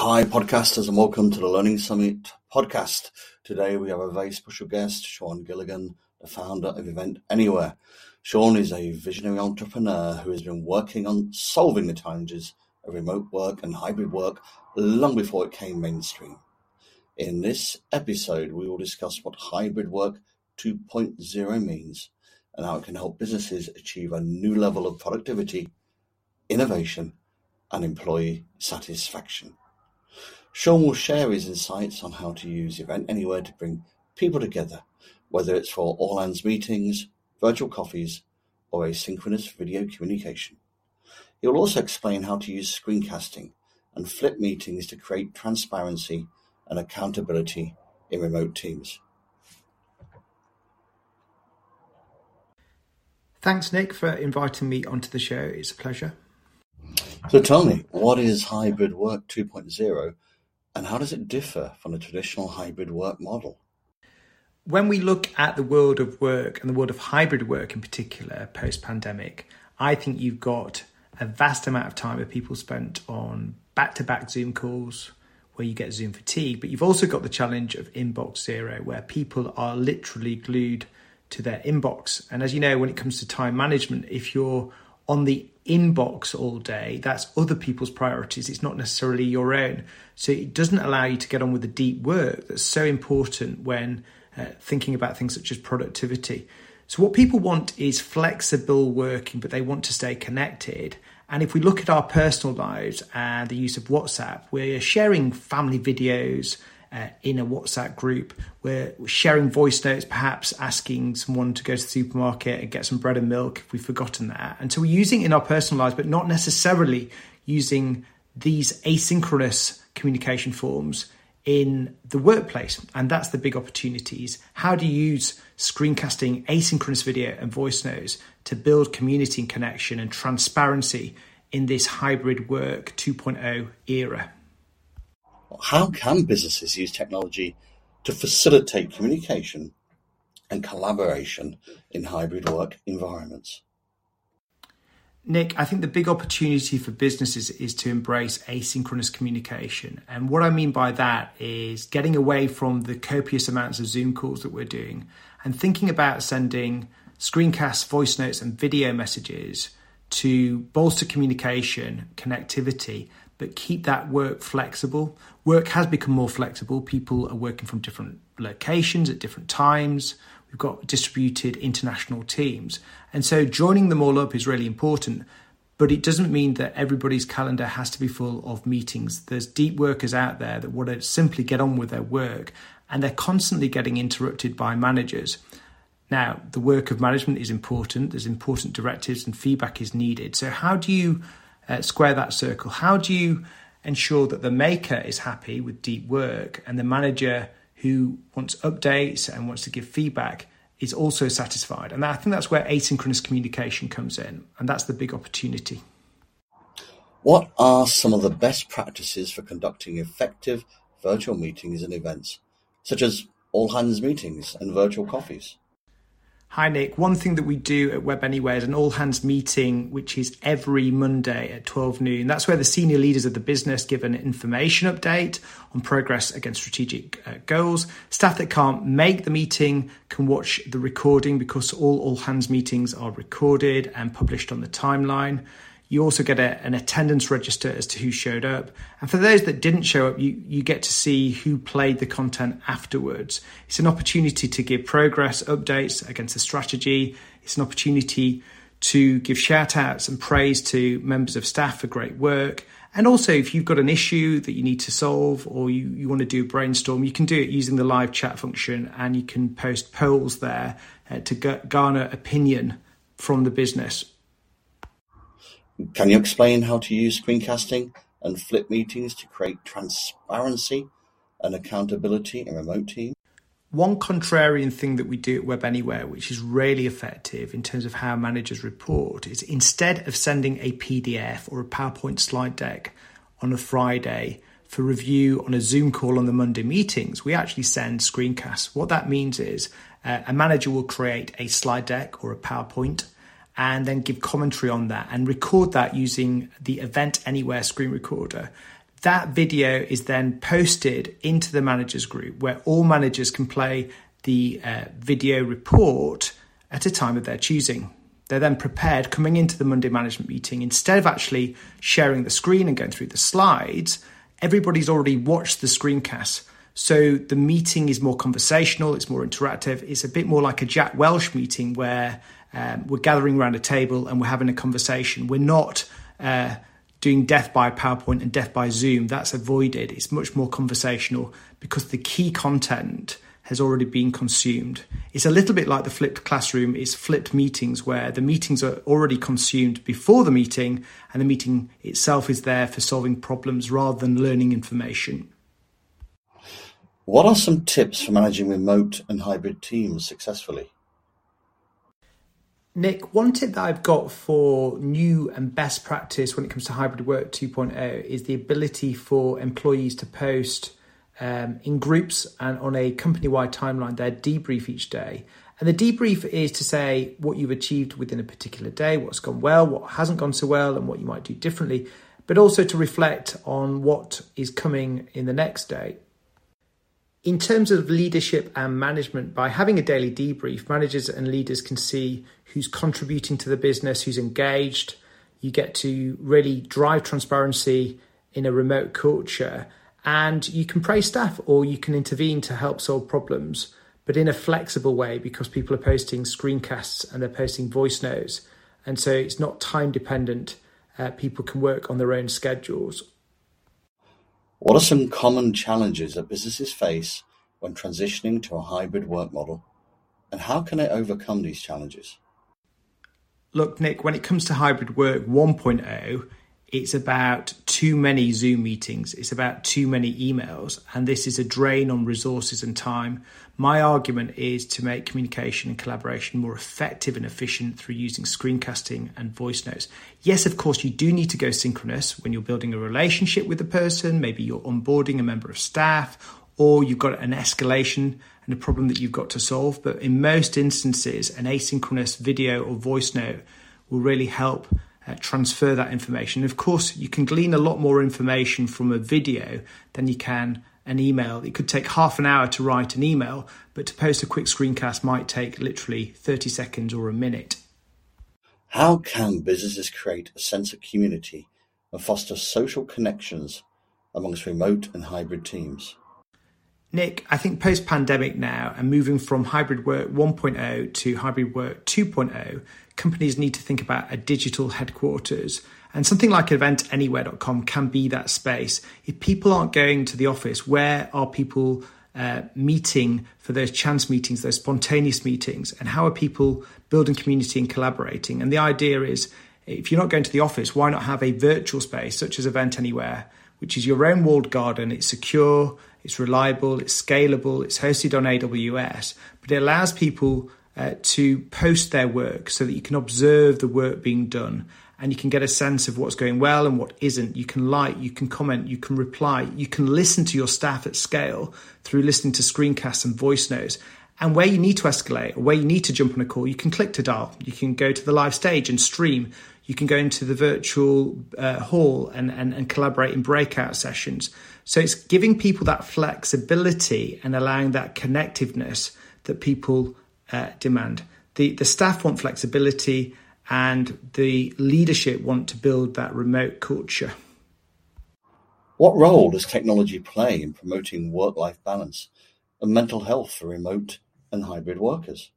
Hi, podcasters, and welcome to the Learning Summit podcast. Today we have a very special guest, Sean Gilligan, the founder of Event Anywhere. Sean is a visionary entrepreneur who has been working on solving the challenges of remote work and hybrid work long before it came mainstream. In this episode, we will discuss what hybrid work 2.0 means and how it can help businesses achieve a new level of productivity, innovation, and employee satisfaction. Sean will share his insights on how to use Event Anywhere to bring people together, whether it's for all hands meetings, virtual coffees, or asynchronous video communication. He will also explain how to use screencasting and flip meetings to create transparency and accountability in remote teams. Thanks, Nick, for inviting me onto the show. It's a pleasure. So tell me, what is hybrid work 2.0 and how does it differ from the traditional hybrid work model? When we look at the world of work and the world of hybrid work in particular post pandemic, I think you've got a vast amount of time of people spent on back to back Zoom calls where you get Zoom fatigue, but you've also got the challenge of inbox zero where people are literally glued to their inbox. And as you know, when it comes to time management, if you're on the inbox all day, that's other people's priorities. It's not necessarily your own. So it doesn't allow you to get on with the deep work that's so important when uh, thinking about things such as productivity. So, what people want is flexible working, but they want to stay connected. And if we look at our personal lives and the use of WhatsApp, we're sharing family videos, uh, in a WhatsApp group. We're sharing voice notes, perhaps asking someone to go to the supermarket and get some bread and milk if we've forgotten that. And so we're using in our personal lives, but not necessarily using these asynchronous communication forms in the workplace. And that's the big opportunities. How do you use screencasting, asynchronous video, and voice notes to build community and connection and transparency in this hybrid work 2.0 era? How can businesses use technology to facilitate communication and collaboration in hybrid work environments? Nick, I think the big opportunity for businesses is to embrace asynchronous communication. And what I mean by that is getting away from the copious amounts of Zoom calls that we're doing and thinking about sending screencasts, voice notes, and video messages to bolster communication, connectivity, but keep that work flexible. Work has become more flexible. People are working from different locations at different times. We've got distributed international teams. And so joining them all up is really important. But it doesn't mean that everybody's calendar has to be full of meetings. There's deep workers out there that want to simply get on with their work, and they're constantly getting interrupted by managers. Now, the work of management is important, there's important directives and feedback is needed. So, how do you uh, square that circle? How do you ensure that the maker is happy with deep work and the manager who wants updates and wants to give feedback is also satisfied? And I think that's where asynchronous communication comes in, and that's the big opportunity. What are some of the best practices for conducting effective virtual meetings and events, such as all hands meetings and virtual coffees? Hi, Nick. One thing that we do at Web Anywhere is an all hands meeting, which is every Monday at 12 noon. That's where the senior leaders of the business give an information update on progress against strategic uh, goals. Staff that can't make the meeting can watch the recording because all all hands meetings are recorded and published on the timeline. You also get a, an attendance register as to who showed up. And for those that didn't show up, you, you get to see who played the content afterwards. It's an opportunity to give progress updates against the strategy. It's an opportunity to give shout outs and praise to members of staff for great work. And also, if you've got an issue that you need to solve or you, you want to do a brainstorm, you can do it using the live chat function and you can post polls there uh, to garner opinion from the business can you explain how to use screencasting and flip meetings to create transparency and accountability in remote teams? One contrarian thing that we do at Web Anywhere, which is really effective in terms of how managers report, is instead of sending a PDF or a PowerPoint slide deck on a Friday for review on a Zoom call on the Monday meetings, we actually send screencasts. What that means is uh, a manager will create a slide deck or a PowerPoint and then give commentary on that and record that using the Event Anywhere screen recorder. That video is then posted into the managers group where all managers can play the uh, video report at a time of their choosing. They're then prepared coming into the Monday management meeting. Instead of actually sharing the screen and going through the slides, everybody's already watched the screencast. So the meeting is more conversational, it's more interactive. It's a bit more like a Jack Welch meeting where um, we're gathering around a table and we're having a conversation. We're not uh, doing death by PowerPoint and death by Zoom. That's avoided. It's much more conversational because the key content has already been consumed. It's a little bit like the flipped classroom, it's flipped meetings where the meetings are already consumed before the meeting and the meeting itself is there for solving problems rather than learning information. What are some tips for managing remote and hybrid teams successfully? Nick, one tip that I've got for new and best practice when it comes to hybrid work 2.0 is the ability for employees to post um, in groups and on a company wide timeline their debrief each day. And the debrief is to say what you've achieved within a particular day, what's gone well, what hasn't gone so well, and what you might do differently, but also to reflect on what is coming in the next day. In terms of leadership and management, by having a daily debrief, managers and leaders can see who's contributing to the business, who's engaged. You get to really drive transparency in a remote culture and you can praise staff or you can intervene to help solve problems, but in a flexible way because people are posting screencasts and they're posting voice notes. And so it's not time dependent. Uh, people can work on their own schedules. What are some common challenges that businesses face when transitioning to a hybrid work model? And how can they overcome these challenges? Look, Nick, when it comes to hybrid work 1.0, it's about too many Zoom meetings, it's about too many emails, and this is a drain on resources and time. My argument is to make communication and collaboration more effective and efficient through using screencasting and voice notes. Yes, of course, you do need to go synchronous when you're building a relationship with a person, maybe you're onboarding a member of staff, or you've got an escalation and a problem that you've got to solve. But in most instances, an asynchronous video or voice note will really help uh, transfer that information. Of course, you can glean a lot more information from a video than you can an email. It could take half an hour to write an email, but to post a quick screencast might take literally 30 seconds or a minute. How can businesses create a sense of community and foster social connections amongst remote and hybrid teams? Nick, I think post pandemic now and moving from hybrid work 1.0 to hybrid work 2.0, companies need to think about a digital headquarters. And something like eventanywhere.com can be that space. If people aren't going to the office, where are people uh, meeting for those chance meetings, those spontaneous meetings? And how are people building community and collaborating? And the idea is if you're not going to the office, why not have a virtual space such as Event Anywhere, which is your own walled garden? It's secure, it's reliable, it's scalable, it's hosted on AWS, but it allows people uh, to post their work so that you can observe the work being done and you can get a sense of what's going well and what isn't. You can like, you can comment, you can reply, you can listen to your staff at scale through listening to screencasts and voice notes. And where you need to escalate or where you need to jump on a call, you can click to dial. You can go to the live stage and stream. You can go into the virtual uh, hall and, and, and collaborate in breakout sessions. So it's giving people that flexibility and allowing that connectiveness that people uh, demand. The, the staff want flexibility and the leadership want to build that remote culture. What role does technology play in promoting work life balance and mental health for remote and hybrid workers?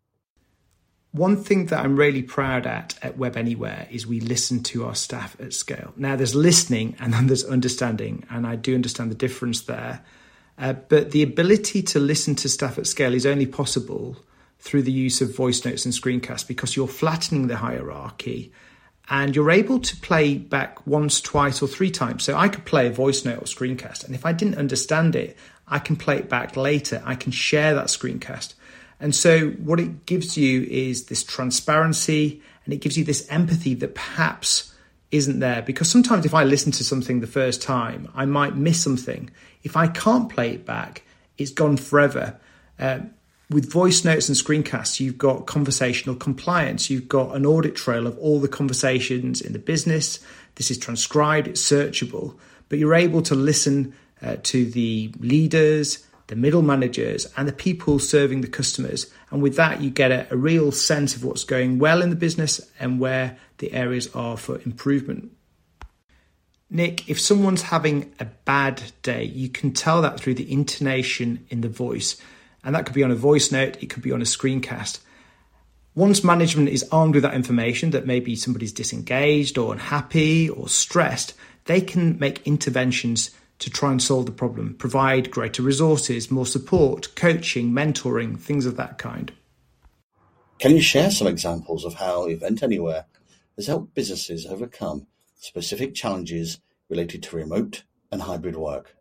One thing that I'm really proud at at Web Anywhere is we listen to our staff at scale. Now, there's listening and then there's understanding, and I do understand the difference there. Uh, but the ability to listen to staff at scale is only possible through the use of voice notes and screencasts because you're flattening the hierarchy and you're able to play back once, twice, or three times. So I could play a voice note or screencast, and if I didn't understand it, I can play it back later. I can share that screencast. And so, what it gives you is this transparency and it gives you this empathy that perhaps isn't there. Because sometimes, if I listen to something the first time, I might miss something. If I can't play it back, it's gone forever. Um, with voice notes and screencasts, you've got conversational compliance. You've got an audit trail of all the conversations in the business. This is transcribed, it's searchable. but you're able to listen uh, to the leaders, the middle managers, and the people serving the customers. And with that, you get a, a real sense of what's going well in the business and where the areas are for improvement. Nick, if someone's having a bad day, you can tell that through the intonation in the voice. And that could be on a voice note, it could be on a screencast. Once management is armed with that information that maybe somebody's disengaged or unhappy or stressed, they can make interventions to try and solve the problem, provide greater resources, more support, coaching, mentoring, things of that kind. Can you share some examples of how Event Anywhere has helped businesses overcome specific challenges related to remote and hybrid work?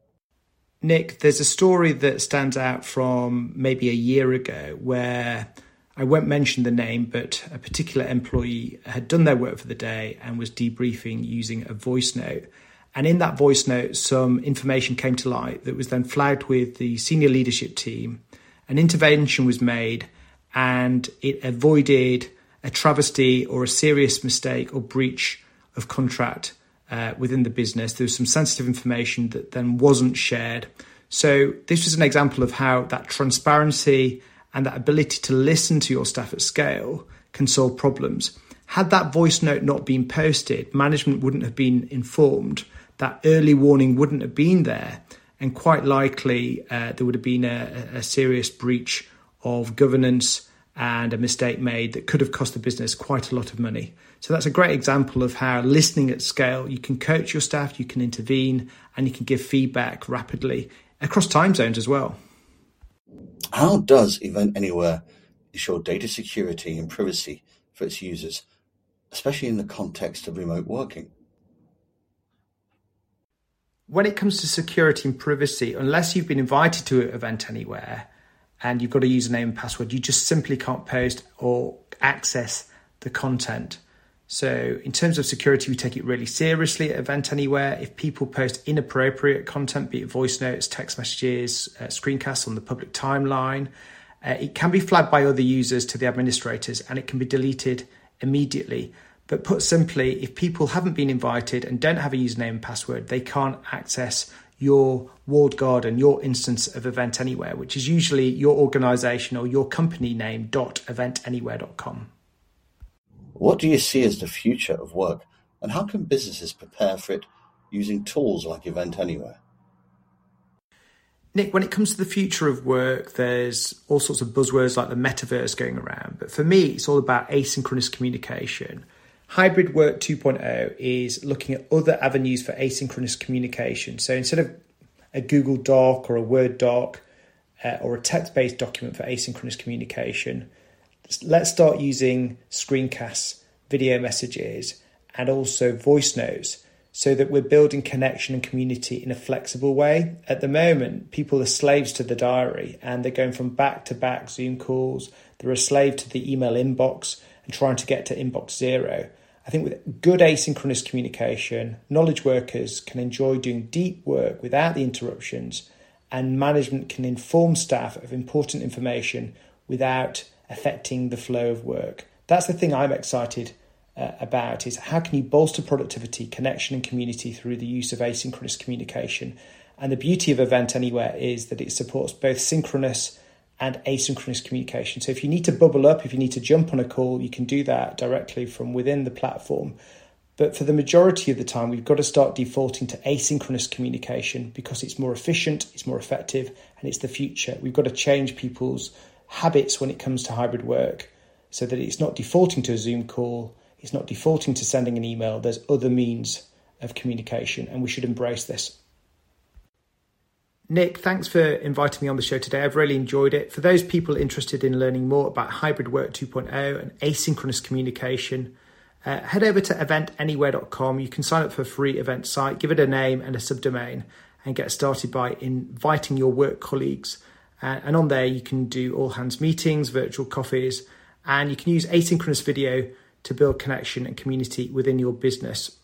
Nick, there's a story that stands out from maybe a year ago where I won't mention the name, but a particular employee had done their work for the day and was debriefing using a voice note. And in that voice note, some information came to light that was then flagged with the senior leadership team. An intervention was made and it avoided a travesty or a serious mistake or breach of contract uh, within the business. There was some sensitive information that then wasn't shared. So, this was an example of how that transparency and that ability to listen to your staff at scale can solve problems. Had that voice note not been posted, management wouldn't have been informed that early warning wouldn't have been there, and quite likely uh, there would have been a, a serious breach of governance and a mistake made that could have cost the business quite a lot of money. So that's a great example of how listening at scale, you can coach your staff, you can intervene, and you can give feedback rapidly across time zones as well. How does Event Anywhere ensure data security and privacy for its users, especially in the context of remote working? When it comes to security and privacy, unless you've been invited to an event anywhere and you've got a username and password, you just simply can't post or access the content. So, in terms of security, we take it really seriously at Event Anywhere. If people post inappropriate content, be it voice notes, text messages, uh, screencasts on the public timeline, uh, it can be flagged by other users to the administrators and it can be deleted immediately. But put simply, if people haven't been invited and don't have a username and password, they can't access your walled garden, your instance of Event Anywhere, which is usually your organization or your company name dot eventanywhere.com. What do you see as the future of work and how can businesses prepare for it using tools like Event Anywhere? Nick, when it comes to the future of work, there's all sorts of buzzwords like the metaverse going around. But for me, it's all about asynchronous communication. Hybrid Work 2.0 is looking at other avenues for asynchronous communication. So instead of a Google Doc or a Word doc uh, or a text based document for asynchronous communication, let's start using screencasts, video messages, and also voice notes so that we're building connection and community in a flexible way. At the moment, people are slaves to the diary and they're going from back to back Zoom calls. They're a slave to the email inbox and trying to get to inbox zero. I think with good asynchronous communication, knowledge workers can enjoy doing deep work without the interruptions, and management can inform staff of important information without affecting the flow of work. That's the thing I'm excited uh, about is how can you bolster productivity, connection and community through the use of asynchronous communication. And the beauty of Event Anywhere is that it supports both synchronous and asynchronous communication. So if you need to bubble up, if you need to jump on a call, you can do that directly from within the platform. But for the majority of the time, we've got to start defaulting to asynchronous communication because it's more efficient, it's more effective, and it's the future. We've got to change people's habits when it comes to hybrid work so that it's not defaulting to a Zoom call, it's not defaulting to sending an email. There's other means of communication, and we should embrace this. Nick, thanks for inviting me on the show today. I've really enjoyed it. For those people interested in learning more about hybrid work 2.0 and asynchronous communication, uh, head over to eventanywhere.com. You can sign up for a free event site, give it a name and a subdomain, and get started by inviting your work colleagues. Uh, and on there, you can do all hands meetings, virtual coffees, and you can use asynchronous video to build connection and community within your business.